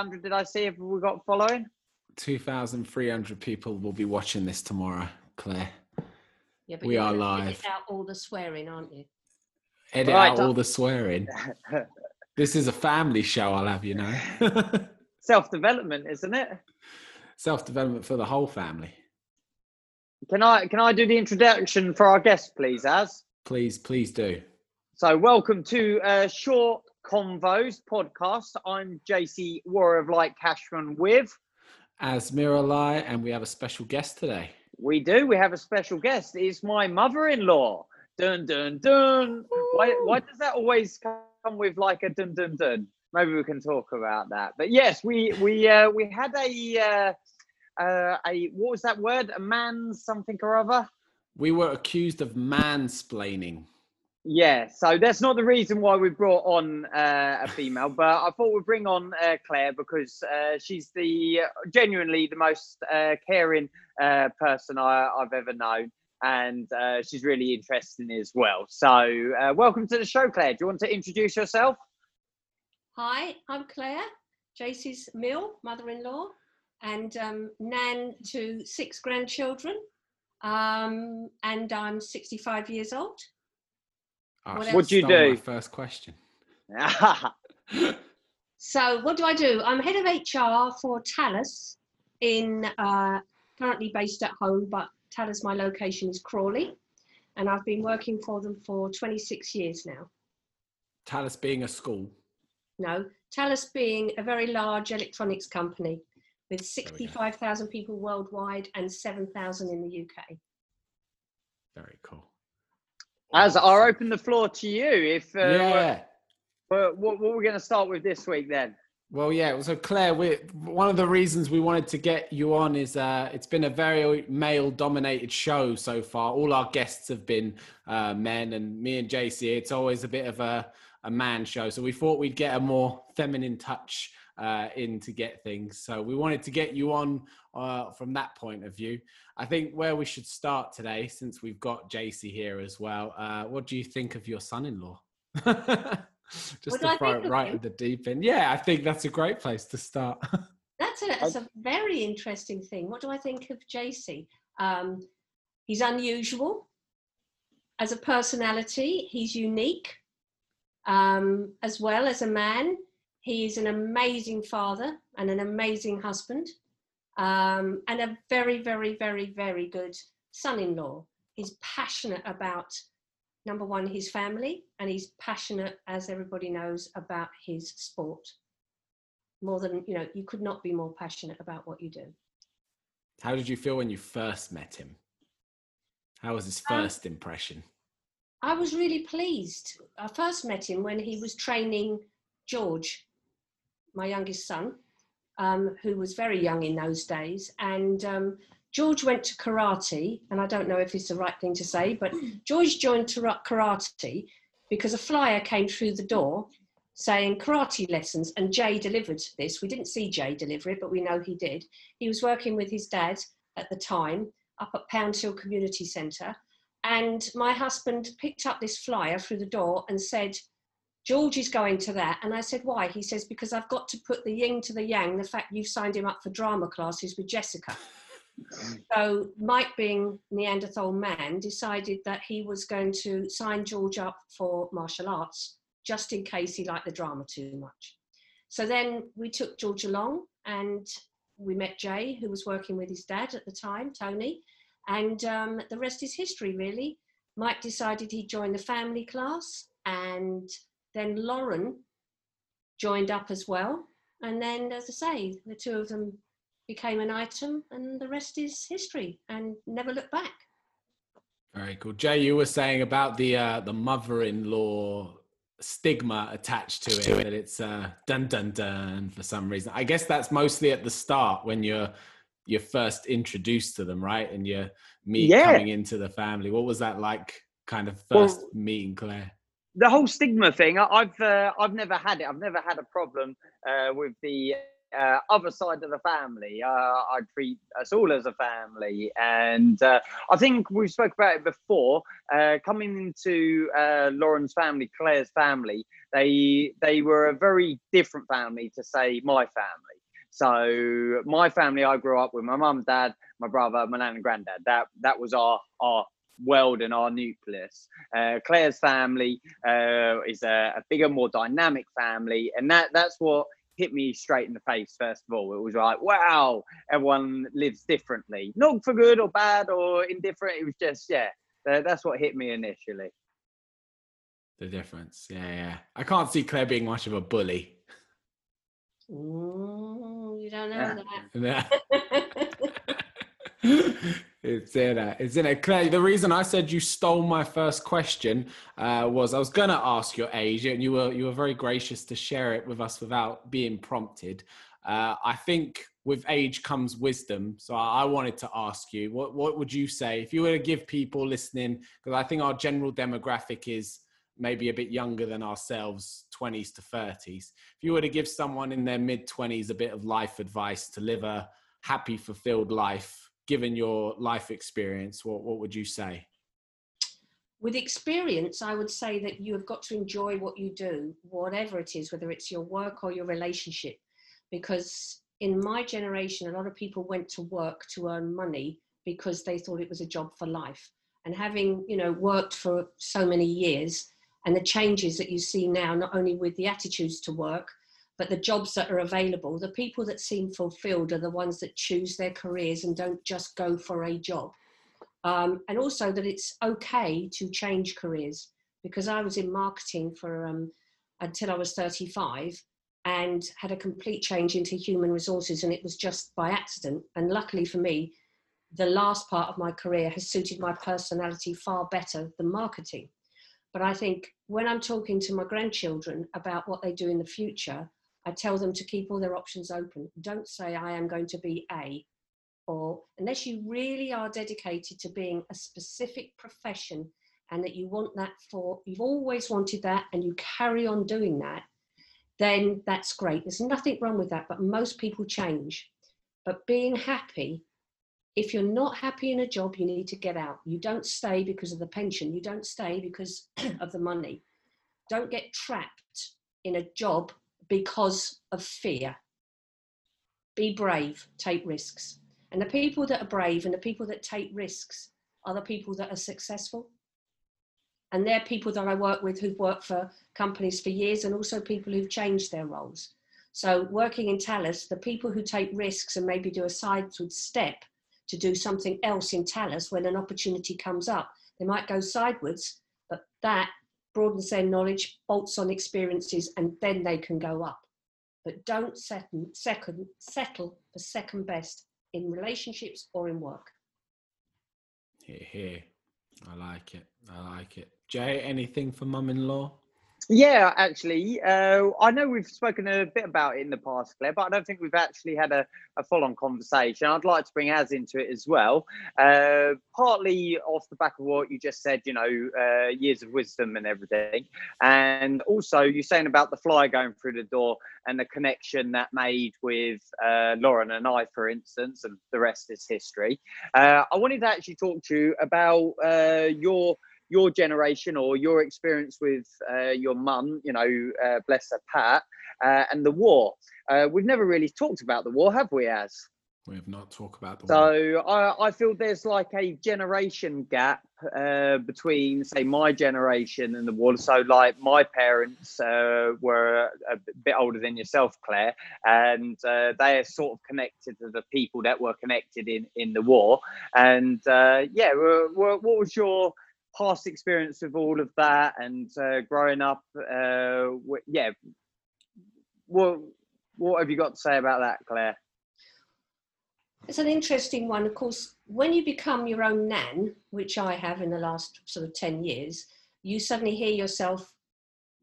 300 did I see if we got following? 2,300 people will be watching this tomorrow, Claire. Yeah, but We you're live. edit out all the swearing, aren't you? Edit Right, out all the swearing. This is a family show, I'll have you know. Self development, isn't it? Self development for the whole family. Can I can I do the introduction for our guest, please, Az? Please, please do. So, welcome to uh, Short Convos podcast. I'm JC War of Light Cashman with. Az Miralai, and we have a special guest today. We do. We have a special guest. It's my mother-in-law. Dun dun dun. Why, why does that always come with like a dun dun dun? Maybe we can talk about that. But yes, we we uh, we had a uh, uh, a what was that word? A man something or other. We were accused of mansplaining. Yeah, so that's not the reason why we brought on uh, a female, but I thought we'd bring on uh, Claire because uh, she's the genuinely the most uh, caring uh, person I, I've ever known, and uh, she's really interesting as well. So, welcome to the show, Claire. Do you want to introduce yourself? Hi, I'm Claire, JC's Mill, mother-in-law, and um, nan to six grandchildren. Um, and I'm 65 years old. Oh, What she else? What'd you stole my do? First question. So what do I do? I'm head of HR for Thales in uh, currently based at home, but Thales, my location is Crawley, and I've been working for them for 26 years now. Thales being a school. No, Thales being a very large electronics company with 65,000 people worldwide and 7,000 in the UK. Very cool. As I'll open the floor to you. If uh, yeah. what, what, what we're going to start with this week then? Well, yeah. So, Claire, we one of the reasons we wanted to get you on is uh, it's been a very male-dominated show so far. All our guests have been uh, men, and me and JC, it's always a bit of a, a man show. So we thought we'd get a more feminine touch uh, in to get things. So we wanted to get you on uh, from that point of view. I think where we should start today, since we've got JC here as well. Uh, what do you think of your son-in-law? Just to throw it right him? at the deep end. Yeah, I think that's a great place to start. That's a, that's a very interesting thing. What do I think of JC? Um, he's unusual as a personality. He's unique um, as well as a man. He's an amazing father and an amazing husband, um, and a very, very, very, very good son-in-law. He's passionate about number one his family, and he's passionate, as everybody knows, about his sport more than you know you could not be more passionate about what you do How did you feel when you first met him? How was his Um, first impression? i was really pleased i first met him when he was training george my youngest son um, who was very young in those days. And um, george went to karate and i don't know if it's the right thing to say but george joined karate because a flyer came through the door saying karate lessons and jay delivered this. We didn't see jay deliver it but we know he did. He was working with his dad at the time up at pound hill community centre and my husband picked up this flyer through the door and said george is going to that and i said why? He says because i've got to put the yin to the yang the fact you've signed him up for drama classes with jessica. So mike being neanderthal man decided that he was going to sign george up for martial arts just in case he liked the drama too much. So then we took george along and we met jay who was working with his dad at the time tony. And um, the rest is history really. Mike decided he'd join the family class and then lauren joined up as well and then as i say the two of them became an item and the rest is history and never look back Very cool. Jay, you were saying about the uh, the mother-in-law stigma attached to it, that it's uh, dun dun dun for some reason. I guess that's mostly at the start when you're you're first introduced to them, right? And you're me Yeah. coming into the family. What was that like? Kind of Well- first meeting Claire. The whole stigma thing I- i've uh, i've never had it i've never had a problem uh, with the uh, other side of the family. Uh, I treat us all as a family, and uh, I think we spoke about it before. Uh, coming into Lauren's family, Claire's family, they they were a very different family to say my family. So my family, I grew up with my mum, dad, my brother, my nan and granddad. That that was our our world and our nucleus. Uh, Claire's family uh, is a, a, bigger, more dynamic family, and that that's what hit me straight in the face. First of all, it was like, wow, everyone lives differently, not for good or bad or indifferent. It was just, yeah, that's what hit me initially. The difference, yeah, yeah. I can't see Claire being much of a bully. Ooh, you don't know yeah. that. it's in it. It's in it. Claire, the reason I said you stole my first question uh, was I was going to ask your age, and you were you were very gracious to share it with us without being prompted. Uh, I think with age comes wisdom. So I wanted to ask you, what what would you say if you were to give people listening? Because I think our general demographic is maybe a bit younger than ourselves, 20s to 30s. If you were to give someone in their mid 20s a bit of life advice to live a happy, fulfilled life, given your life experience, what, what would you say? With experience, I would say that you have got to enjoy what you do, whatever it is, whether it's your work or your relationship. Because in my generation, a lot of people went to work to earn money because they thought it was a job for life. And having, you know, worked for so many years and the changes that you see now, not only with the attitudes to work, but the jobs that are available, the people that seem fulfilled are the ones that choose their careers and don't just go for a job. Um, and also that it's okay to change careers because I was in marketing for um, until I was 35 and had a complete change into human resources, and it was just by accident. And luckily for me, the last part of my career has suited my personality far better than marketing. But I think when I'm talking to my grandchildren about what they do in the future, I tell them to keep all their options open. Don't say, I am going to be A, or unless you really are dedicated to being a specific profession and that you want that for, you've always wanted that and you carry on doing that, then that's great. There's nothing wrong with that, but most people change. But being happy, if you're not happy in a job, you need to get out. You don't stay because of the pension, you don't stay because of the money. Don't get trapped in a job because of fear. Be brave, take risks. And the people that are brave and the people that take risks are the people that are successful. And they're people that I work with who've worked for companies for years and also people who've changed their roles. So, working in Thales, the people who take risks and maybe do a sideward step to do something else in Thales when an opportunity comes up, they might go sideways, but that broadens their knowledge, bolts on experiences, and then they can go up. But don't settle, second, settle for second best in relationships or in work. Here, here. I like it. I like it. Jay, anything for mum in law? Yeah, actually, uh, I know we've spoken a bit about it in the past, Claire, but I don't think we've actually had a, a full-on conversation. I'd like to bring Az into it as well, uh, partly off the back of what you just said, you know, uh, years of wisdom and everything, and also you saying about the fly going through the door and the connection that made with uh, Lauren and I, for instance, and the rest is history. Uh, I wanted to actually talk to you about uh, your your generation or your experience with uh, your mum, you know, uh, bless her, Pat, uh, and the war. Uh, we've never really talked about the war, have we, Az? We have not talked about the so war. So I, I feel there's like a generation gap uh, between, say, my generation and the war. So, like, my parents uh, were a bit older than yourself, Claire, and they are sort of connected to the people that were connected in, in the war. And yeah, what was your past experience with all of that and uh, growing up. Uh, yeah, what what have you got to say about that, Claire? It's an interesting one. Of course, when you become your own nan, which I have in the last sort of 10 years, you suddenly hear yourself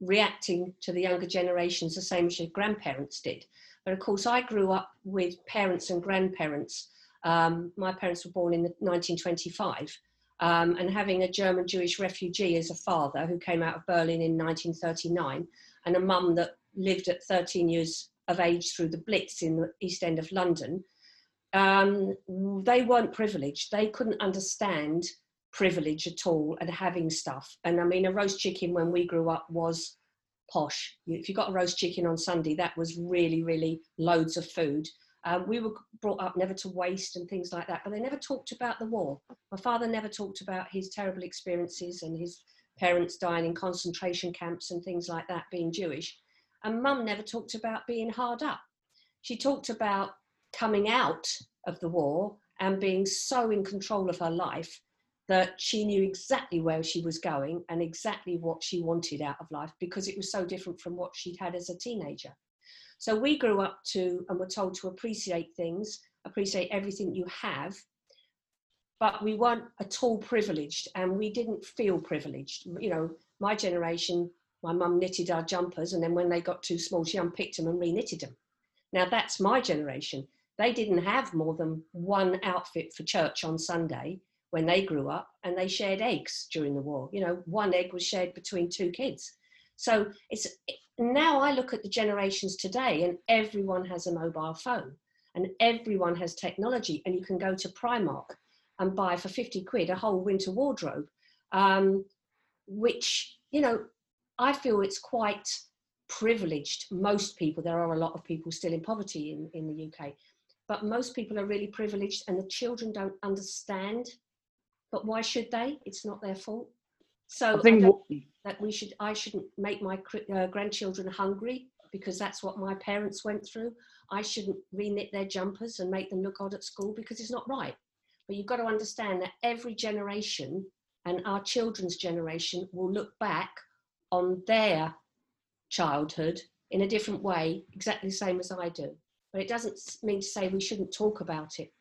reacting to the younger generations the same as your grandparents did. But of course, I grew up with parents and grandparents. Um, my parents were born in 1925 um, and having a German Jewish refugee as a father who came out of Berlin in 1939, and a mum that lived at 13 years of age through the Blitz in the East End of London, um, they weren't privileged. They couldn't understand privilege at all and having stuff. And I mean, a roast chicken when we grew up was posh. If you got a roast chicken on Sunday, that was really, really loads of food. Um, we were brought up never to waste and things like that, but they never talked about the war. My father never talked about his terrible experiences and his parents dying in concentration camps and things like that, being Jewish. And mum never talked about being hard up. She talked about coming out of the war and being so in control of her life that she knew exactly where she was going and exactly what she wanted out of life because it was so different from what she'd had as a teenager. So we grew up to and were told to appreciate things, appreciate everything you have, but we weren't at all privileged and we didn't feel privileged. You know, my generation, my mum knitted our jumpers and then when they got too small, she unpicked them and re-knitted them. Now that's my generation. They didn't have more than one outfit for church on Sunday when they grew up and they shared eggs during the war. You know, one egg was shared between two kids. So it's now I look at the generations today and everyone has a mobile phone and everyone has technology and you can go to Primark and buy for 50 quid a whole winter wardrobe, um, which, you know, I feel it's quite privileged. Most people, there are a lot of people still in poverty in, in the UK, but most people are really privileged and the children don't understand. But why should they? It's not their fault. So I think I that we should, I shouldn't make my uh, grandchildren hungry because that's what my parents went through. I shouldn't reknit their jumpers and make them look odd at school because it's not right. But you've got to understand that every generation and our children's generation will look back on their childhood in a different way, exactly the same as I do. But it doesn't mean to say we shouldn't talk about it.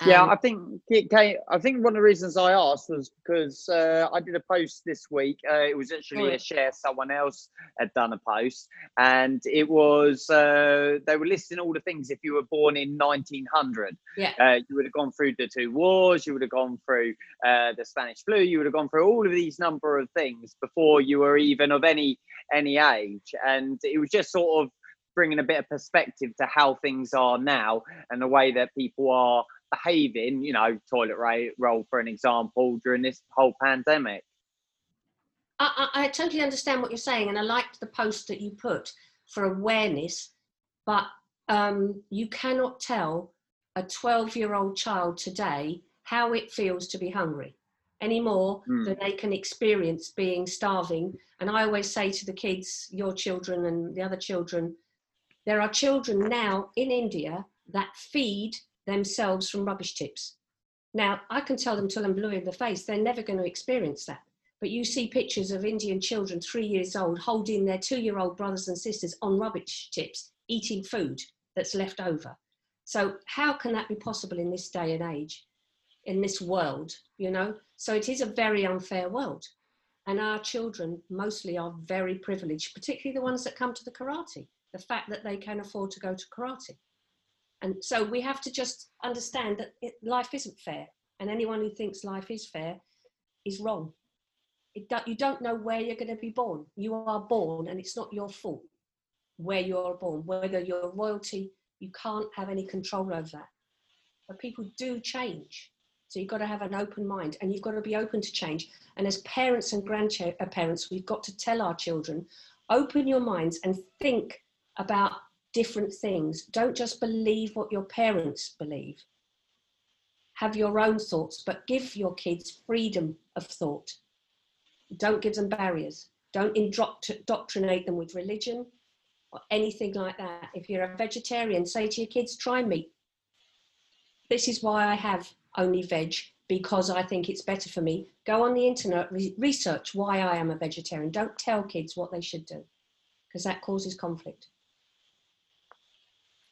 Um, yeah, I think Kate, I think one of the reasons I asked was because uh, I did a post this week. Uh, it was actually a share someone else had done a post, and it was uh, they were listing all the things if you were born in 1900. Yeah, uh, you would have gone through the two wars. You would have gone through uh, the Spanish flu. You would have gone through all of these number of things before you were even of any any age, and it was just sort of bringing a bit of perspective to how things are now and the way that people are behaving, you know, toilet roll for an example, during this whole pandemic. I, I, I totally understand what you're saying, and I liked the post that you put for awareness, but um, you cannot tell a 12 year old child today how it feels to be hungry any more mm. than they can experience being starving. And I always say to the kids, your children and the other children, there are children now in India that feed themselves from rubbish tips. Now, I can tell them till I'm blue in the face, they're never going to experience that. But you see pictures of Indian children, three years old, holding their two year old brothers and sisters on rubbish tips, eating food that's left over. So, how can that be possible in this day and age, in this world, you know? So, it is a very unfair world. And our children mostly are very privileged, particularly the ones that come to the karate, the fact that they can afford to go to karate. And so we have to just understand that it, life isn't fair. And anyone who thinks life is fair is wrong. Do, you don't know where you're going to be born. You are born, and it's not your fault where you're born. Whether you're royalty, you can't have any control over that. But people do change. So you've got to have an open mind and you've got to be open to change. And as parents and grandparents, uh, we've got to tell our children open your minds and think about different things. Don't just believe what your parents believe. Have your own thoughts, but give your kids freedom of thought. Don't give them barriers. Don't indoctrinate them with religion or anything like that. If you're a vegetarian, say to your kids, try meat. This is why I have only veg because I think it's better for me. Go on the internet, re- research why I am a vegetarian. Don't tell kids what they should do because that causes conflict.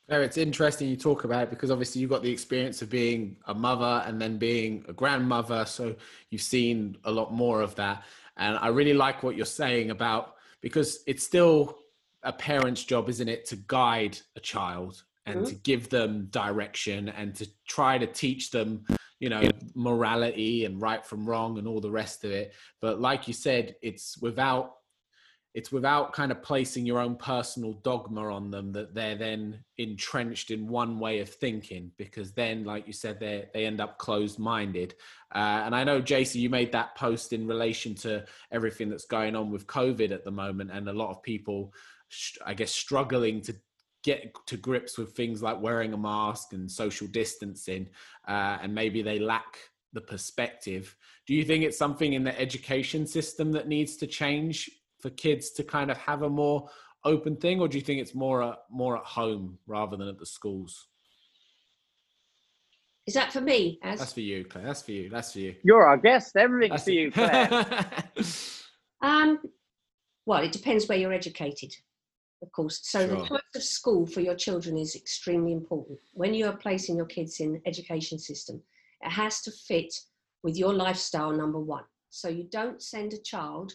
No, it's interesting you talk about it because obviously you've got the experience of being a mother and then being a grandmother. So you've seen a lot more of that. And I really like what you're saying about because it's still a parent's job, isn't it, to guide a child and mm-hmm. to give them direction and to try to teach them, you know, morality and right from wrong and all the rest of it. But like you said, it's without it's without kind of placing your own personal dogma on them that they're then entrenched in one way of thinking because then like you said they they end up closed minded uh, and i know jc you made that post in relation to everything that's going on with covid at the moment and a lot of people i guess struggling to get to grips with things like wearing a mask and social distancing uh, and maybe they lack the perspective. Do you think it's something in the education system that needs to change for kids to kind of have a more open thing, or do you think it's more at, more at home rather than at the schools? Is that for me? Az? That's for you, Claire. That's for you. That's for you. You're our guest. Everything's That's for you, Claire. um, well, it depends where you're educated, of course. So sure. the choice of school for your children is extremely important. When you are placing your kids in education system, it has to fit with your lifestyle. Number one. So you don't send a child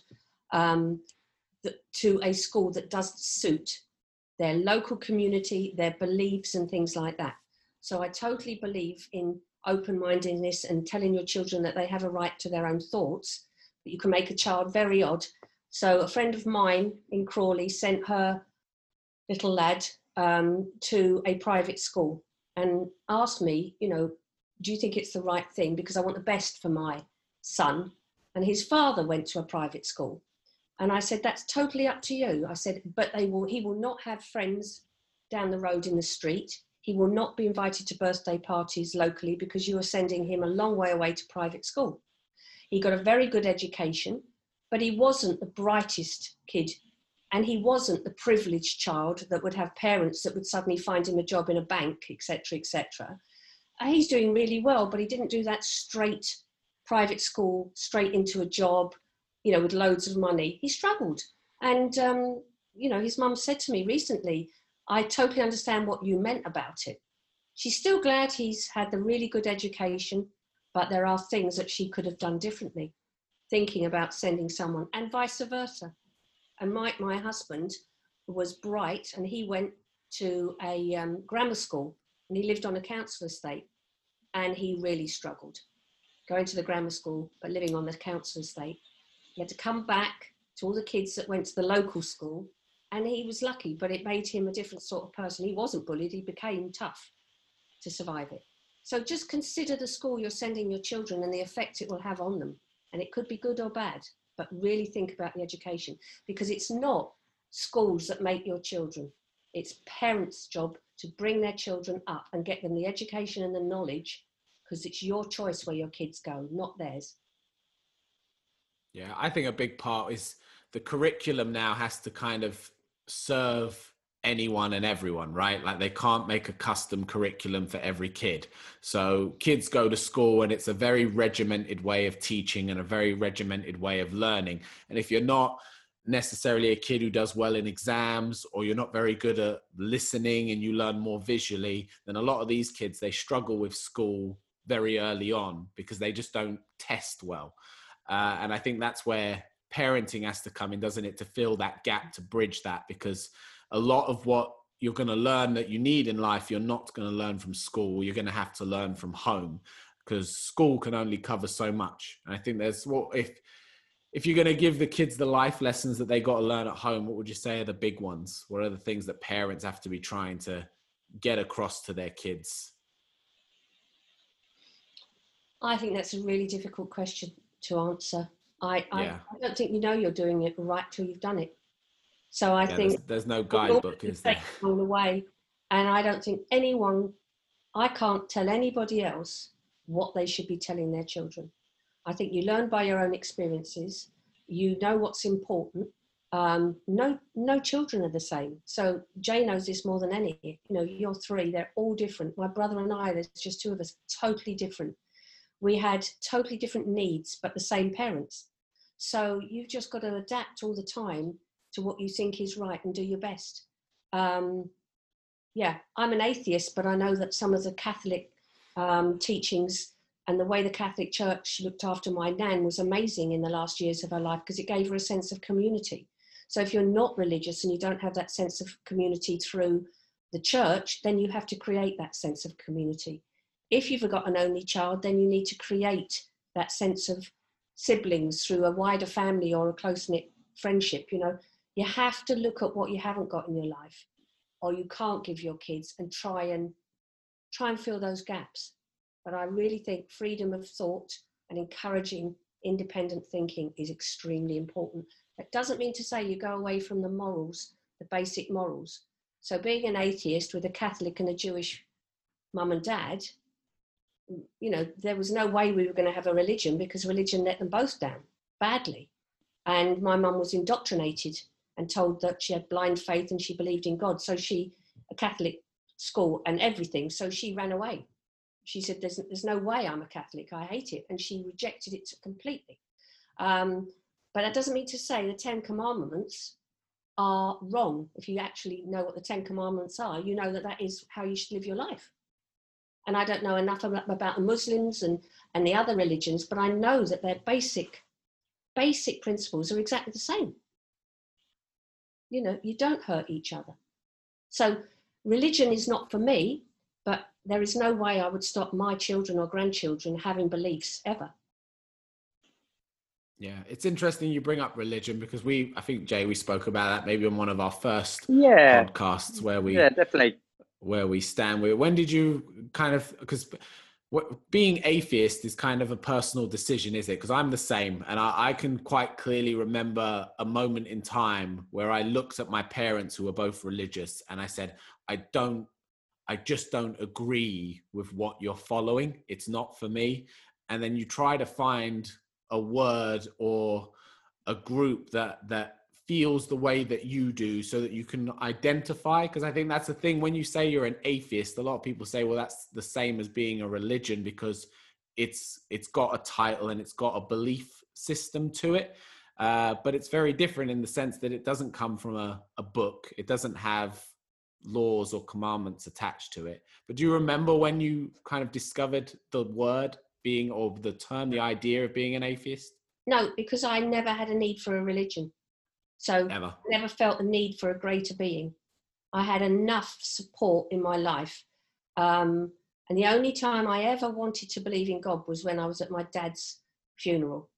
um, to a school that doesn't suit their local community, their beliefs, and things like that. So I totally believe in open mindedness and telling your children that they have a right to their own thoughts, but you can make a child very odd. So a friend of mine in Crawley sent her little lad um, to a private school and asked me, you know, do you think it's the right thing? Because I want the best for my son. And his father went to a private school. And I said, that's totally up to you. I said, but they will, he will not have friends down the road in the street. He will not be invited to birthday parties locally because you are sending him a long way away to private school. He got a very good education, but he wasn't the brightest kid. And he wasn't the privileged child that would have parents that would suddenly find him a job in a bank, etc., etc. Uh, he's doing really well, but he didn't do that straight private school, straight into a job, you know, with loads of money. He struggled. And, um, you know, his mum said to me recently, I totally understand what you meant about it. She's still glad he's had the really good education, but there are things that she could have done differently, thinking about sending someone, and vice versa. And Mike, my husband, was bright and he went to a um, grammar school and he lived on a council estate and he really struggled going to the grammar school but living on the council estate he had to come back to all the kids that went to the local school, and he was lucky, but it made him a different sort of person. He wasn't bullied, he became tough to survive it. So just consider the school you're sending your children and the effect it will have on them. And it could be good or bad, but really think about the education because it's not schools that make your children. It's parents' job to bring their children up and get them the education and the knowledge because it's your choice where your kids go, not theirs. Yeah, I think a big part is the curriculum now has to kind of serve anyone and everyone, right? Like they can't make a custom curriculum for every kid. So kids go to school and it's a very regimented way of teaching and a very regimented way of learning. And if you're not necessarily a kid who does well in exams or you're not very good at listening and you learn more visually, then a lot of these kids they struggle with school very early on because they just don't test well. Uh, and I think that's where parenting has to come in, doesn't it, to fill that gap, to bridge that, because a lot of what you're going to learn that you need in life, you're not going to learn from school. You're going to have to learn from home because school can only cover so much. And I think there's what if if you're going to give the kids the life lessons that they got to learn at home, what would you say are the big ones? What are the things that parents have to be trying to get across to their kids? I think that's a really difficult question to answer. I, yeah. I, I, don't think you know you're doing it right till you've done it. So I yeah, think there's, there's, no guidebook, is there? Along the way, and I don't think anyone, I can't tell anybody else what they should be telling their children. I think you learn by your own experiences. You know what's important. Um, no, no children are the same. So Jay knows this more than any. You know, you're three. They're all different. My brother and I, there's just two of us, totally different we had totally different needs but the same parents. So you've just got to adapt all the time to what you think is right and do your best. Um, yeah i'm an atheist but i know that some of the catholic um, teachings and the way the catholic church looked after my nan was amazing in the last years of her life because it gave her a sense of community. So if you're not religious and you don't have that sense of community through the church then you have to create that sense of community if you've got an only child, then you need to create that sense of siblings through a wider family or a close knit friendship. You know, You have to look at what you haven't got in your life or you can't give your kids and try and try and fill those gaps. But I really think freedom of thought and encouraging independent thinking is extremely important. That doesn't mean to say you go away from the morals, the basic morals. So being an atheist with a Catholic and a Jewish mum and dad, you know, there was no way we were going to have a religion because religion let them both down badly. And my mum was indoctrinated and told that she had blind faith and she believed in God. So she, a Catholic school and everything, so she ran away. She said, There's, there's no way I'm a Catholic, I hate it. And she rejected it completely. Um, but that doesn't mean to say the Ten Commandments are wrong. If you actually know what the Ten Commandments are, you know that that is how you should live your life. And I don't know enough about the Muslims and, and the other religions, but I know that their basic, basic principles are exactly the same. You know, you don't hurt each other. So religion is not for me, but there is no way I would stop my children or grandchildren having beliefs ever. Yeah, it's interesting you bring up religion because we, I think Jay, we spoke about that maybe on one of our first yeah. podcasts where we, yeah, definitely where we stand. with When did you kind of because what, being atheist is kind of a personal decision, is it? Because I'm the same, and I, I, can quite clearly remember a moment in time where I looked at my parents who were both religious, and I said, "I don't, I just don't agree with what you're following. It's not for me." And then you try to find a word or a group that that feels the way that you do so that you can identify because i think that's the thing when you say you're an atheist a lot of people say well that's the same as being a religion because it's it's got a title and it's got a belief system to it. Uh, but it's very different in the sense that it doesn't come from a, a book. It doesn't have laws or commandments attached to it. But do you remember when you kind of discovered the word being or the term the idea of being an atheist? No because i never had a need for a religion so never. never felt the need for a greater being. I had enough support in my life. Um, and the only time I ever wanted to believe in God was when I was at my dad's funeral.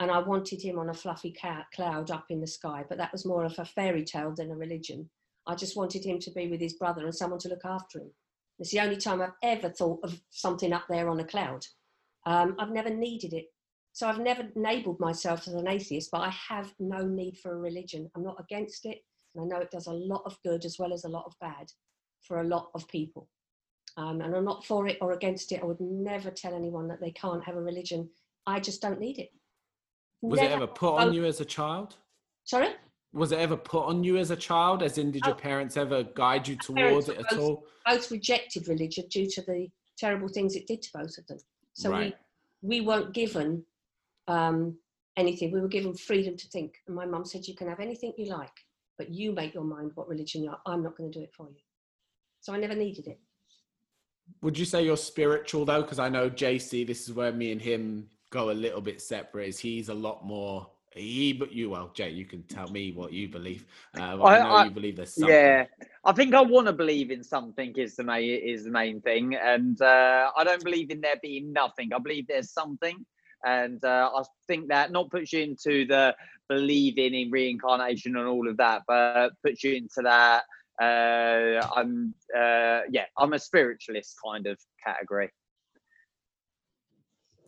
And I wanted him on a fluffy cloud up in the sky, but that was more of a fairy tale than a religion. I just wanted him to be with his brother and someone to look after him. It's the only time I've ever thought of something up there on a cloud. Um, I've never needed it. So I've never labeled myself as an atheist, but I have no need for a religion. I'm not against it. And I know it does a lot of good as well as a lot of bad for a lot of people. Um, and I'm not for it or against it. I would never tell anyone that they can't have a religion. I just don't need it. Was never. it ever put on you as a child? Sorry? Was it ever put on you as a child? As in, did your oh, parents ever guide you towards it at both, all? Both rejected religion due to the terrible things it did to both of them. So right. we, we weren't given um, anything. We were given freedom to think. And my mum said, You can have anything you like, but you make your mind what religion you are. I'm not going to do it for you. So I never needed it. Would you say you're spiritual though? Because I know JC, this is where me and him go a little bit separate. Is he's a lot more he but you well jay you can tell me what you believe uh, I, I, know I, you believe there's something. yeah i think i want to believe in something is the main is the main thing and uh, i don't believe in there being nothing i believe there's something and uh, I think that not puts you into the believing in reincarnation and all of that, but puts you into that. Uh, I'm uh, yeah, I'm a spiritualist kind of category.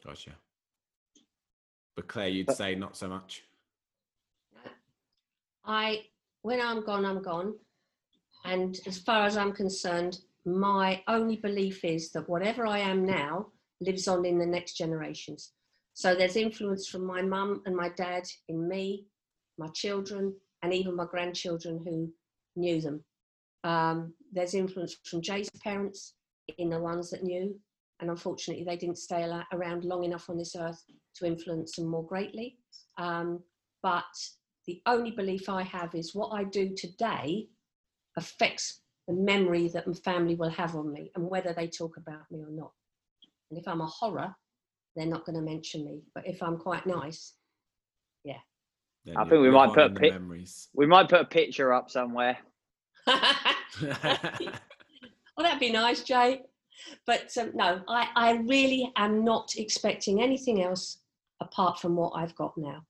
Gotcha. But Claire, you'd but, say not so much. I when I'm gone, I'm gone. And as far as I'm concerned, my only belief is that whatever I am now lives on in the next generations. So there's influence from my mum and my dad in me, my children, and even my grandchildren who knew them. Um, there's influence from Jay's parents in the ones that knew, and unfortunately, they didn't stay around long enough on this earth to influence them more greatly. Um, but the only belief I have is what I do today affects the memory that my family will have on me and whether they talk about me or not. And if I'm a horror, they're not going to mention me. But if I'm quite nice, yeah. Then I think we might put a pi- memories. we might put a picture up somewhere. well, that'd be nice, Jay. But um, no, I, I really am not expecting anything else apart from what I've got now.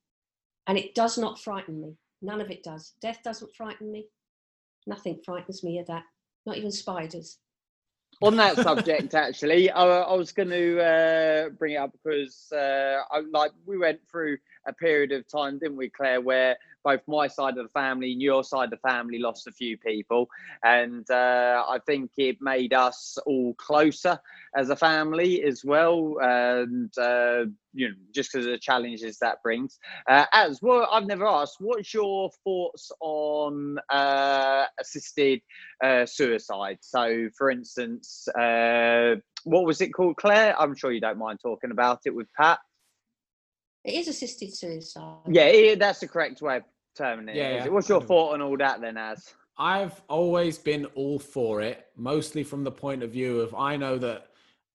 And it does not frighten me. None of it does. Death doesn't frighten me. Nothing frightens me of that. Not even spiders. On that subject, actually, I, I was going to uh, bring it up because, uh, I, like, we went through a period of time, didn't we, Claire, where both my side of the family and your side of the family lost a few people. And uh, I think it made us all closer as a family as well. And, uh, you know, just because of the challenges that brings. Uh, as well, I've never asked, what's your thoughts on uh, assisted uh, suicide? So, for instance, uh, what was it called, Claire? I'm sure you don't mind talking about it with Pat. It is assisted suicide. Yeah, yeah that's the correct way of terming it. Yeah, yeah. What's your thought on all that then, Az? I've always been all for it, mostly from the point of view of I know that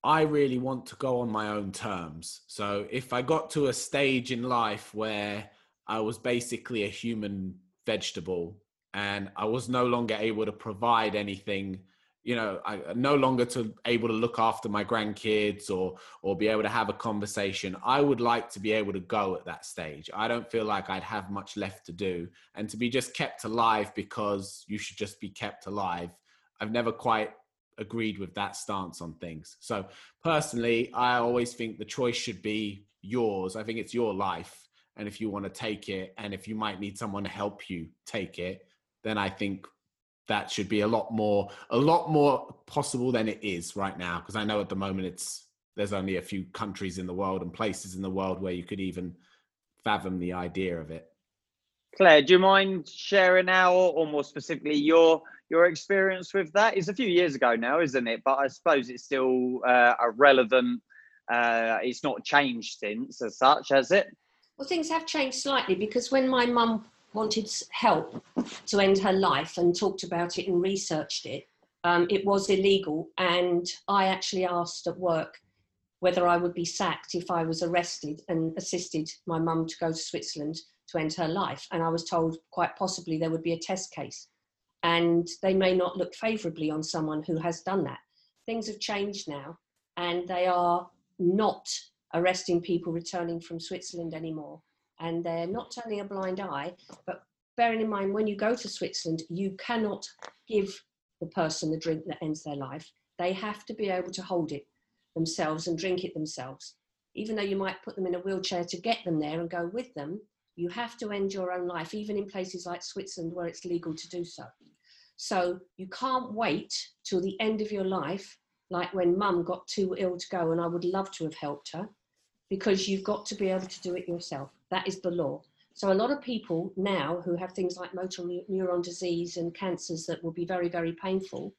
I really want to go on my own terms. So if I got to a stage in life where I was basically a human vegetable and I was no longer able to provide anything you know i uh, no longer to able to look after my grandkids or or be able to have a conversation. I would like to be able to go at that stage. I don't feel like i'd have much left to do. And to be just kept alive because you should just be kept alive i've never quite agreed with that stance on things. So personally i always think the choice should be yours. I think it's your life. And if you want to take it and if you might need someone to help you take it then i think that should be a lot more a lot more possible than it is right now because i know at the moment it's there's only a few countries in the world and places in the world where you could even fathom the idea of it. Claire do you mind sharing now or more specifically your your experience with that? It's a few years ago now isn't it? But i suppose it's still uh, a relevant uh, it's not changed since as such has it? Well things have changed slightly because when my mum wanted help to end her life and talked about it and researched it, um, it was illegal. And I actually asked at work whether I would be sacked if I was arrested and assisted my mum to go to Switzerland to end her life. And I was told quite possibly there would be a test case. And they may not look favourably on someone who has done that. Things have changed now, and they are not arresting people returning from Switzerland anymore and they're not turning a blind eye. But bearing in mind, when you go to Switzerland, you cannot give the person the drink that ends their life. They have to be able to hold it themselves and drink it themselves. Even though you might put them in a wheelchair to get them there and go with them, you have to end your own life, even in places like Switzerland where it's legal to do so. So you can't wait till the end of your life, like when mum got too ill to go, and I would love to have helped her, because you've got to be able to do it yourself. That is the law. So a lot of people now who have things like motor neuron disease and cancers that will be very, very painful,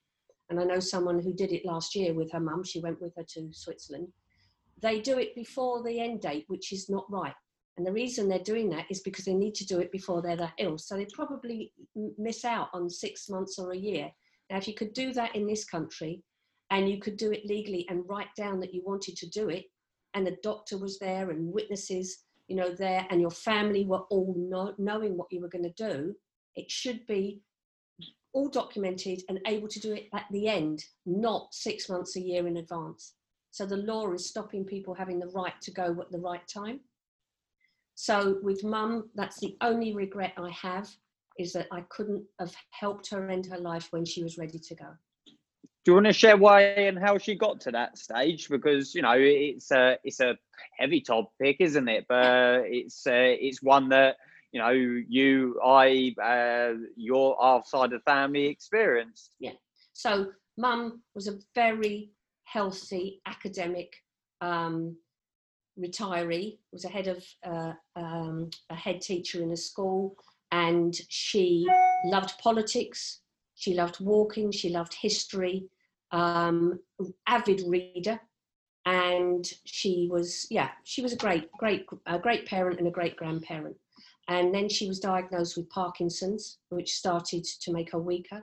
and I know someone who did it last year with her mum, she went with her to Switzerland, they do it before the end date, which is not right. And the reason they're doing that is because they need to do it before they're that ill. So they probably miss out on six months or a year. Now, if you could do that in this country and you could do it legally and write down that you wanted to do it, and the doctor was there and witnesses you know, there and your family were all know, knowing what you were going to do, it should be all documented and able to do it at the end, not six months a year in advance. So the law is stopping people having the right to go at the right time. So with mum, that's the only regret I have is that I couldn't have helped her end her life when she was ready to go do you want to share why and how she got to that stage? Because you know it's a it's a heavy topic, isn't it? But it's uh, it's one that you know you, I, uh, your our side of family experienced. Yeah. So mum was a very healthy academic um, retiree. Was a head of uh, um, a head teacher in a school, and she loved politics. She loved walking. She loved history um, avid reader, and she was yeah she was a great great a great parent and a great grandparent. And then she was diagnosed with Parkinson's, which started to make her weaker.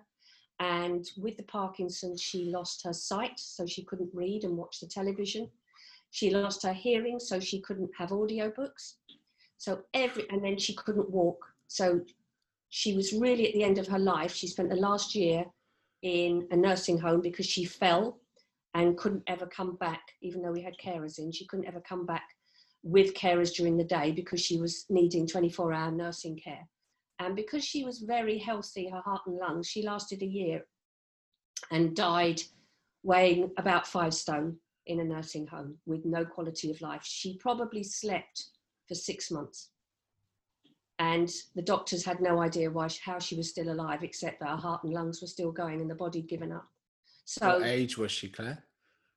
And with the Parkinson's, she lost her sight, so she couldn't read and watch the television. She lost her hearing, so she couldn't have audio books. So every, and then she couldn't walk. So she was really at the end of her life. She spent the last year in a nursing home because she fell and couldn't ever come back, even though we had carers in. She couldn't ever come back with carers during the day because she was needing 24 hour nursing care. And because she was very healthy, her heart and lungs, she lasted a year and died weighing about five stone in a nursing home with no quality of life. She probably slept for six months. And the doctors had no idea why, how she was still alive, except that her heart and lungs were still going and the body had given up. So, what age was she, Claire?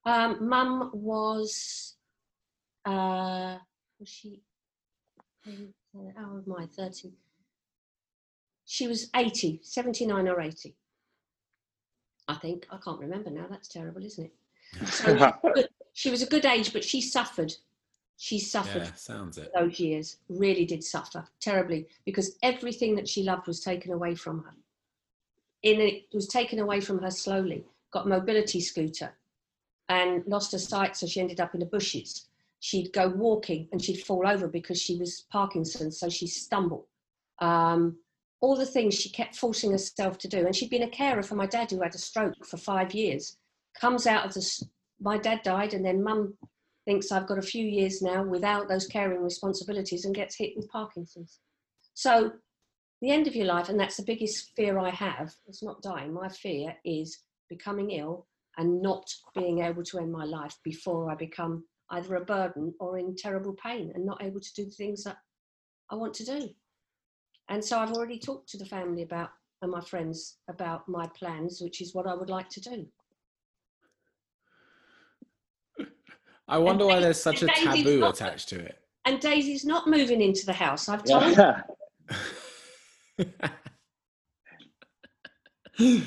um, mum was, uh, was she, how old am I, 30? She was 80, 79 or 80. I think. I can't remember now. That's terrible, isn't it? So she, she was a good age, but she suffered. She suffered Yeah, sounds it. those years, really did suffer terribly because everything that she loved was taken away from her. In it was taken away from her slowly. Got a mobility scooter and lost her sight, so she ended up in the bushes. She'd go walking and she'd fall over because she was Parkinson's, so she stumbled. Um, all the things she kept forcing herself to do, and she'd been a carer for my dad who had a stroke for five years. Comes out of this, my dad died, and then mum thinks I've got a few years now without those caring responsibilities and gets hit with Parkinson's. So, the end of your life, and that's the biggest fear I have, it's not dying. My fear is becoming ill and not being able to end my life before I become either a burden or in terrible pain and not able to do the things that I want to do. And so I've already talked to the family about and my friends about my plans, which is what I would like to do. I wonder why there's such a Daisy's taboo not- attached to it. And Daisy's not moving into the house. I've told Yeah.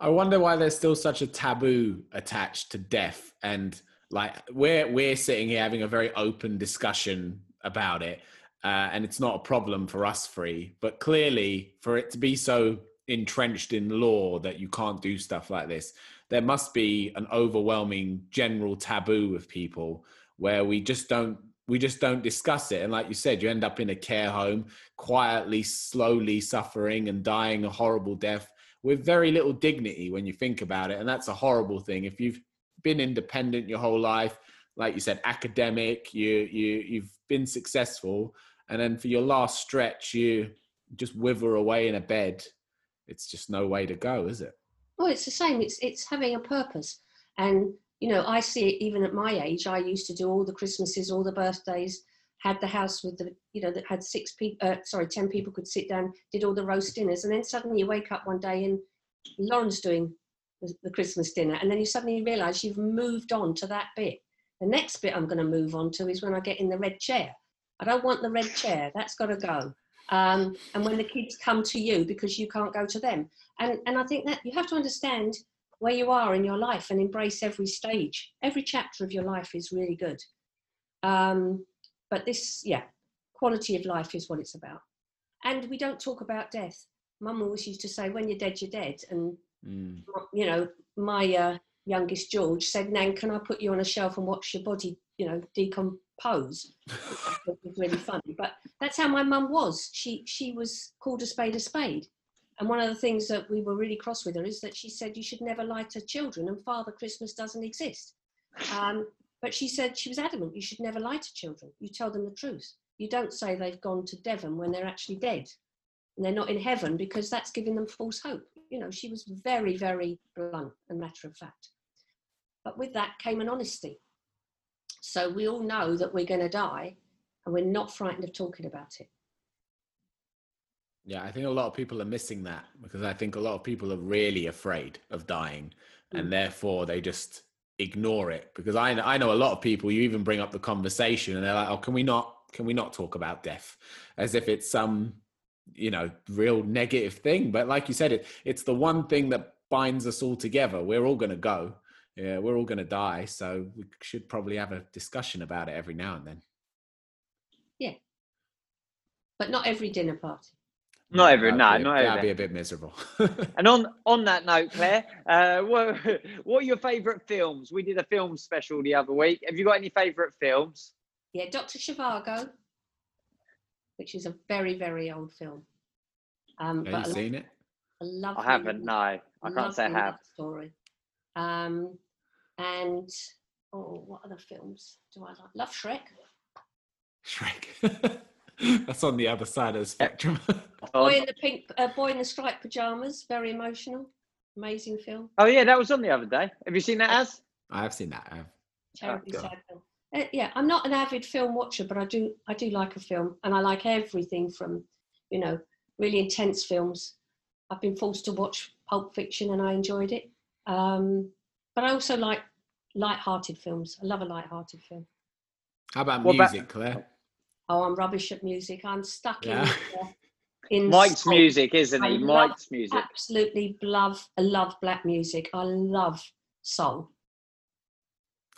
I wonder why there's still such a taboo attached to death, and like we're we're sitting here having a very open discussion about it, uh, and it's not a problem for us three. But clearly, for it to be so entrenched in law that you can't do stuff like this, there must be an overwhelming general taboo with people where we just don't we just don't discuss it. And like you said, you end up in a care home, quietly, slowly suffering and dying a horrible death with very little dignity when you think about it. And that's a horrible thing. If you've been independent your whole life, like you said, academic, you you you've been successful, and then for your last stretch, you just wither away in a bed. It's just no way to go, is it? Well, it's the same. It's it's having a purpose, and you know, I see it even at my age. I used to do all the Christmases, all the birthdays, had the house with the you know that had six people, uh, sorry, ten people could sit down, did all the roast dinners, and then suddenly you wake up one day and Lauren's doing the, the Christmas dinner, and then you suddenly realise you've moved on to that bit. The next bit I'm going to move on to is when I get in the red chair. I don't want the red chair. That's got to go. Um, and when the kids come to you because you can't go to them, and and I think that you have to understand where you are in your life and embrace every stage. Every chapter of your life is really good. Um, but this, yeah, quality of life is what it's about. And we don't talk about death. Mum always used to say, "When you're dead, you're dead." And Mm. you know, my uh, youngest George said, "Nan, can I put you on a shelf and watch your body, you know, decompose?" Which I was really funny. But that's how my mum was. She she was called a spade a spade. And one of the things that we were really cross with her is that she said you should never lie to children, and Father Christmas doesn't exist. Um, but she said she was adamant you should never lie to children. You tell them the truth. You don't say they've gone to Devon when they're actually dead and they're not in heaven because that's giving them false hope. You know, she was very, very blunt and matter of fact. But with that came an honesty. So we all know that we're going to die and we're not frightened of talking about it. Yeah, I think a lot of people are missing that because I think a lot of people are really afraid of dying and mm. therefore they just ignore it. Because I I know a lot of people you even bring up the conversation and they're like oh can we not can we not talk about death? As if it's some you know real negative thing. But like you said it it's the one thing that binds us all together. We're all going to go yeah we're all going to die so we should probably have a discussion about it every now and then Yeah, But not every dinner party. Not every, That'd no, be a- not that'd be a bit miserable And on on that note, Claire, uh, what what are your favourite films? We did a film special the other week. Have you got any favourite films? Yeah, Dr. Zhivago, which is a very, very old film. Um, have but you a, seen it a lovely, I haven't. No, I can't say I have. love story. Um, and oh, what other films do I like? Love Shrek. Shrek. That's on the other side of the spectrum. Boy in the pink, uh, boy in the striped pajamas. Very emotional. Amazing film. Oh yeah, that was on the other day. Have you seen that as? I have seen that. I have. Terribly God. sad film. Uh, yeah, I'm not an avid film watcher, but I do I do like a film, and I like everything from, you know, really intense films. I've been forced to watch Pulp Fiction, and I enjoyed it. Um, but I also like light-hearted films. I love a light-hearted film. How about What about- music, Claire? Oh, I'm rubbish at music. I'm stuck Yeah. in. Uh, in Mike's soul. music, isn't I he? love- Mike's music. Absolutely love. I love black music. I love soul.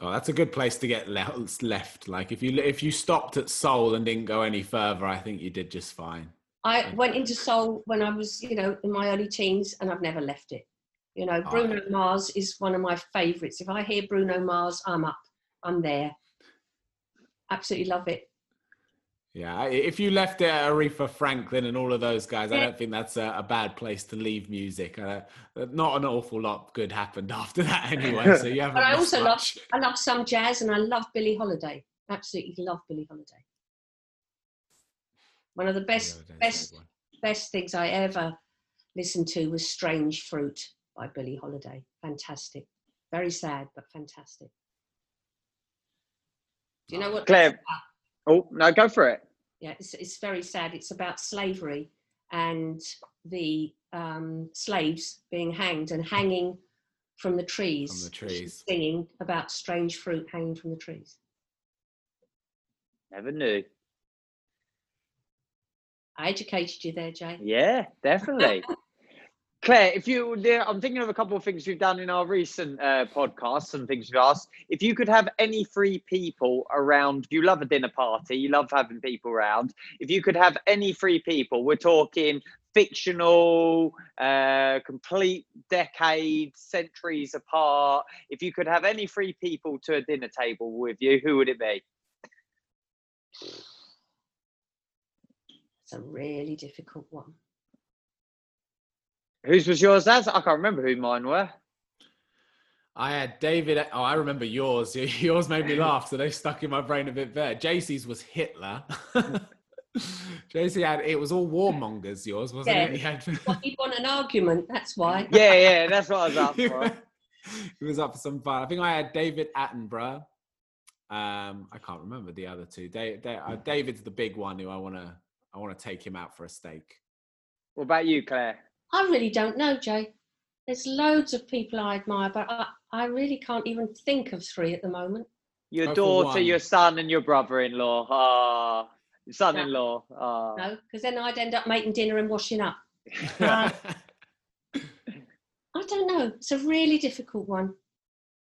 Oh, that's a good place to get left. Like if you if you stopped at soul and didn't go any further, I think you did just fine. I went into soul when I was, you know, in my early teens, and I've never left it. You know, Oh, Bruno Mars is one of my favourites. If I hear Bruno Mars, I'm up. I'm there. Absolutely love it. Yeah, if you left it at Aretha Franklin and all of those guys, I don't think that's a, a bad place to leave music. Uh, not an awful lot good happened after that anyway. So you haven't. But I also love. I love some jazz, and I love Billie Holiday. Absolutely love Billie Holiday. One of the best, Yeah, best, best things I ever listened to was "Strange Fruit" by Billie Holiday. Fantastic. Very sad, but fantastic. Do you know what? Claire. Oh no, go for it. yeah, it's, it's very sad. It's about slavery and the um, slaves being hanged and hanging from the trees. From the trees. Singing about strange fruit hanging from the trees. Never knew. I educated you there, Jay. Yeah, definitely. Claire, if you, I'm thinking of a couple of things we've done in our recent uh, podcasts and things we've asked. If you could have any three people around, you love a dinner party, you love having people around. If you could have any three people, we're talking fictional, uh, complete decades, centuries apart. If you could have any three people to a dinner table with you, who would it be? It's a really difficult one. Whose was yours, Az? I can't remember who mine were. I had David. Oh, I remember yours. Yours made me laugh, so they stuck in my brain a bit better. JC's was Hitler. JC had it was all warmongers. Yours wasn't Yeah. it? He had. Well, you want an argument, that's why. Yeah, yeah, that's what I was up for. he was up for some fun. I think I had David Attenborough. Um, I can't remember the other two. Da- Da- uh, David's the big one who I want to. I want to take him out for a steak. What about you, Claire? I really don't know, Jay. There's loads of people I admire, but I, I really can't even think of three at the moment. Your Go daughter, one. your son, and your brother-in-law. Ah, your son-in-law. Ah. No, because then I'd end up making dinner and washing up. Uh, I don't know. It's a really difficult one.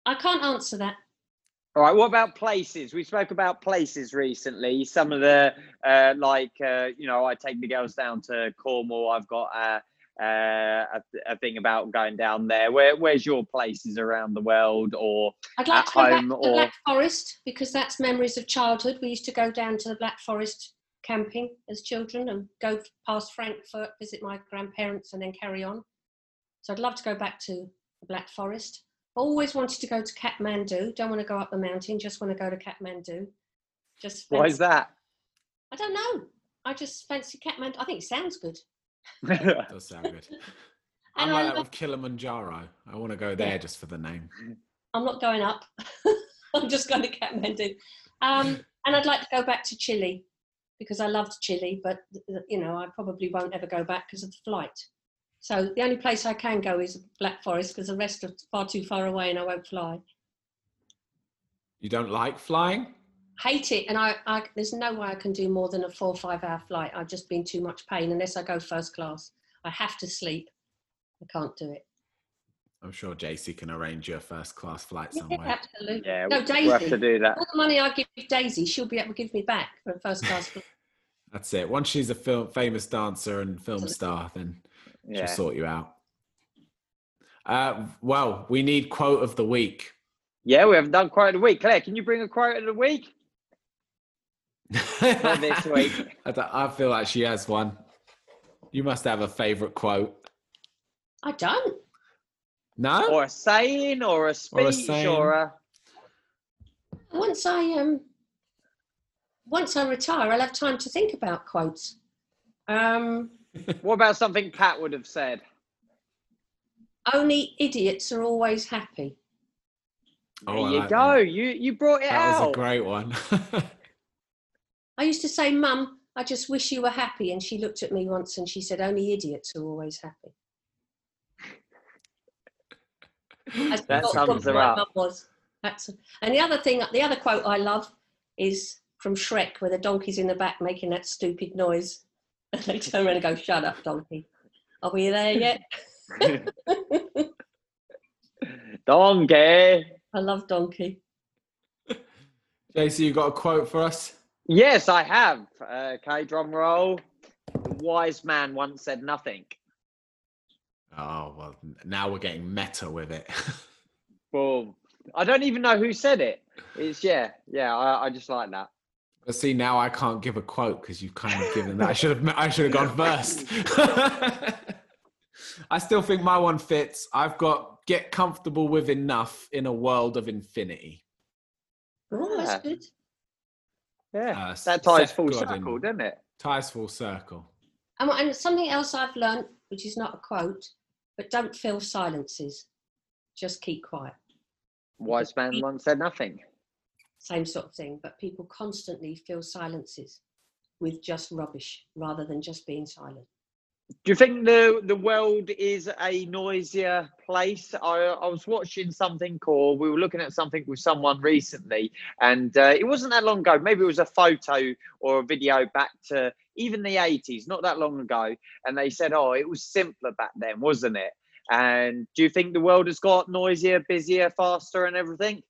I can't answer that. All right. What about places? We spoke about places recently. Some of the uh, like, uh, you know, I take the girls down to Cornwall. I've got uh, uh, a, a thing about going down there. Where, where's your places around the world? Or I'd like At to go back home to the or- Black Forest because that's memories of childhood. We used to go down to the Black Forest camping as children and go past Frankfurt, visit my grandparents, and then carry on. So I'd love to go back to the Black Forest. Always wanted to go to Kathmandu. Don't want to go up the mountain. Just want to go to Kathmandu. Just why is that? I don't know. I just fancy Kathmandu. I think it sounds good. Does sound good. I'm like I that love- with Kilimanjaro. I want to go there just for the name. I'm not going up. I'm just going to Kathmandu. Um, and I'd like to go back to Chile because I loved Chile, but you know I probably won't ever go back because of the flight. So the only place I can go is Black Forest because the rest are far too far away and I won't fly. You don't like flying? Hate it, and I, I there's no way I can do more than a four or five hour flight. I've just been too much pain unless I go first class. I have to sleep. I can't do it. I'm sure JC can arrange your first class flight Yeah, somewhere. absolutely. yeah, No, daisy we'll have to do that. All the money I give Daisy, she'll be able to give me back for a first class flight. That's it. Once she's a film, famous dancer and film star, then Yeah. she'll sort you out. Uh, well, we need quote of the week. Yeah, we haven't done quote of the week. Claire, can you bring a quote of the week? Not this week. I, don't- I feel like she has one. You must have a favorite quote. I don't. No? Or a saying, or a speech, Or or a a. once I um once I retire, I'll have time to think about quotes. Um, what about something Pat would have said? Only idiots are always happy. There Oh, I you like go. that. You you brought it out. That was a great one. I used to say, Mum, I just wish you were happy. And she looked at me once and she said, Only idiots are always happy. I That sums what her up. was. That's, and the other thing, the other quote I love is from Shrek, where the donkey's in the back making that stupid noise. And they turn around and go, Shut up, donkey. Are we there yet? Donkey. I love donkey. JC, you got a quote for us? Yes, I have. Uh, okay, drum roll. The wise man once said nothing. Oh, well, now we're getting meta with it. Boom. I don't even know who said it. It's yeah, yeah. I, I just like that. But see, now I can't give a quote because you've kind of given that. I should have. I should have gone first. I still think my one fits. I've got get comfortable with enough in a world of infinity. Oh, that's good. Yeah, Uh, that ties Seth full Godin. circle, doesn't it? Ties full circle. And, and something else I've learned, which is not a quote, but don't fill silences. Just keep quiet. Wise man once said nothing. Same sort of thing. But people constantly fill silences with just rubbish rather than just being silent. Do you think the the world is a noisier place? I, I was watching something, or we were looking at something with someone recently, and uh, it wasn't that long ago. Maybe it was a photo or a video back to even the eighties, not that long ago. And they said, "Oh, it was simpler back then, wasn't it?" And do you think the world has got noisier, busier, faster, and everything?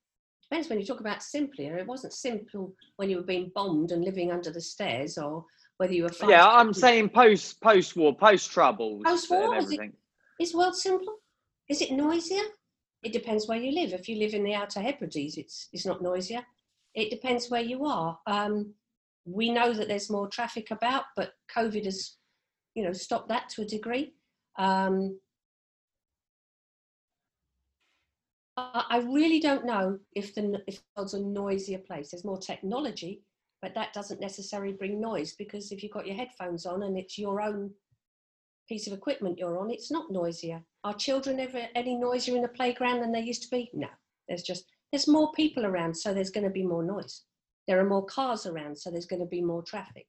Depends when you talk about simpler. It wasn't simple when you were being bombed and living under the stairs or whether you were fighting. Yeah, I'm saying post post war, post troubles, Post-war, and is it-. Is the world simpler? Is it noisier? It depends where you live. If you live in the Outer Hebrides, it's it's not noisier. It depends where you are. Um, we know that there's more traffic about, but COVID has, you know, stopped that to a degree. Um, I I really don't know if the if the world's a noisier place. There's more technology, but that doesn't necessarily bring noise because if you've got your headphones on and it's your own piece of equipment you're on, it's not noisier. Are children ever any noisier in the playground than they used to be? No. There's just there's more people around, so there's going to be more noise. There are more cars around, so there's going to be more traffic.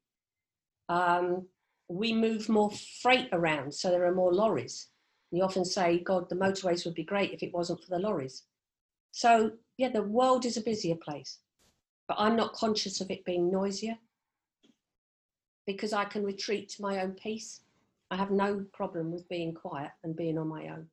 Um, we move more freight around, so there are more lorries. You often say, God, the motorways would be great if it wasn't for the lorries. So, yeah, the world is a busier place, but I'm not conscious of it being noisier because I can retreat to my own peace. I have no problem with being quiet and being on my own.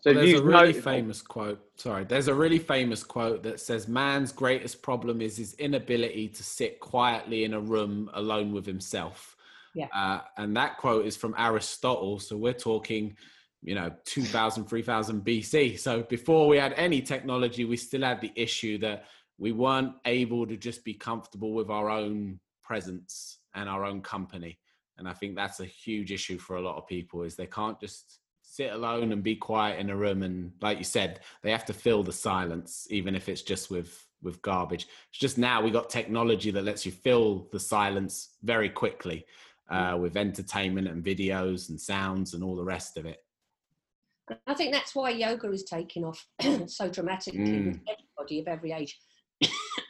So there's a really noted- famous quote. Sorry, there's a really famous quote that says, "Man's greatest problem is his inability to sit quietly in a room alone with himself." Yeah. Uh, and that quote is from Aristotle. So we're talking, you know, 2000, 3000 BC. So before we had any technology, we still had the issue that we weren't able to just be comfortable with our own presence and our own company. And I think that's a huge issue for a lot of people is they can't just sit alone and be quiet in a room and like you said they have to fill the silence even if it's just with with garbage it's just now we got technology that lets you fill the silence very quickly uh, with entertainment and videos and sounds and all the rest of it I think that's why yoga is taking off so dramatically Mm. with everybody of every age.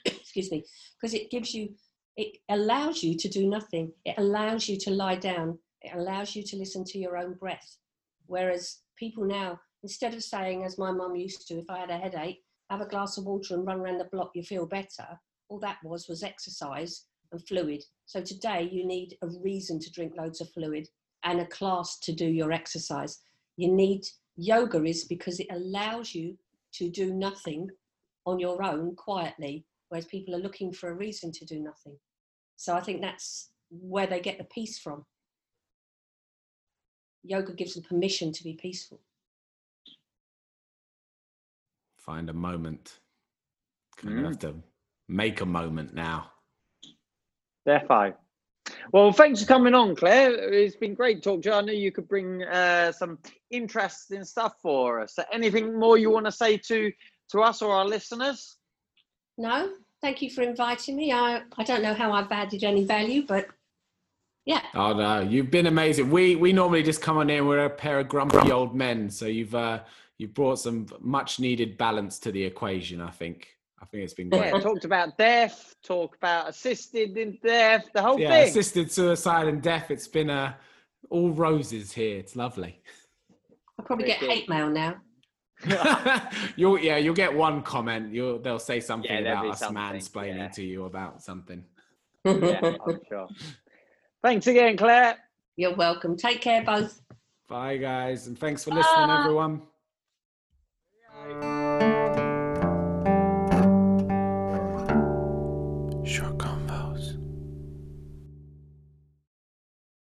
Excuse me, because it gives you, it allows you to do nothing. It allows you to lie down. It allows you to listen to your own breath. Whereas people now, instead of saying, as my mum used to, if I had a headache, have a glass of water and run around the block, you feel better. All that was was exercise and fluid. So today you need a reason to drink loads of fluid and a class to do your exercise. You need yoga is because it allows you to do nothing on your own quietly, whereas people are looking for a reason to do nothing. So I think that's where they get the peace from. Yoga gives them permission to be peaceful. find a moment kind Mm. of have to make a moment now Defo. Well, thanks for coming on, Claire. It's been great to talk to you. I knew you could bring uh, some interesting stuff for us. Anything more you want to say to to us or our listeners? No, thank you for inviting me. I, I don't know how I've added any value, but Yeah. Oh no, you've been amazing. We we normally just come on here and we're a pair of grumpy old men. So you've uh you've brought some much needed balance to the equation, I think. I think it's been great. Yeah, talked about death, talk about assisted in death, the whole Yeah, thing. assisted suicide and death. It's been uh all roses here. It's lovely. I'll probably get Very hate mail now. You'll yeah, you'll get one comment. You'll they'll say something Yeah, there'll about us something, mansplaining yeah. to you about something. yeah, I'm sure. Thanks again, Claire. You're welcome. Take care, both. Bye guys, and thanks for listening, everyone. Bye.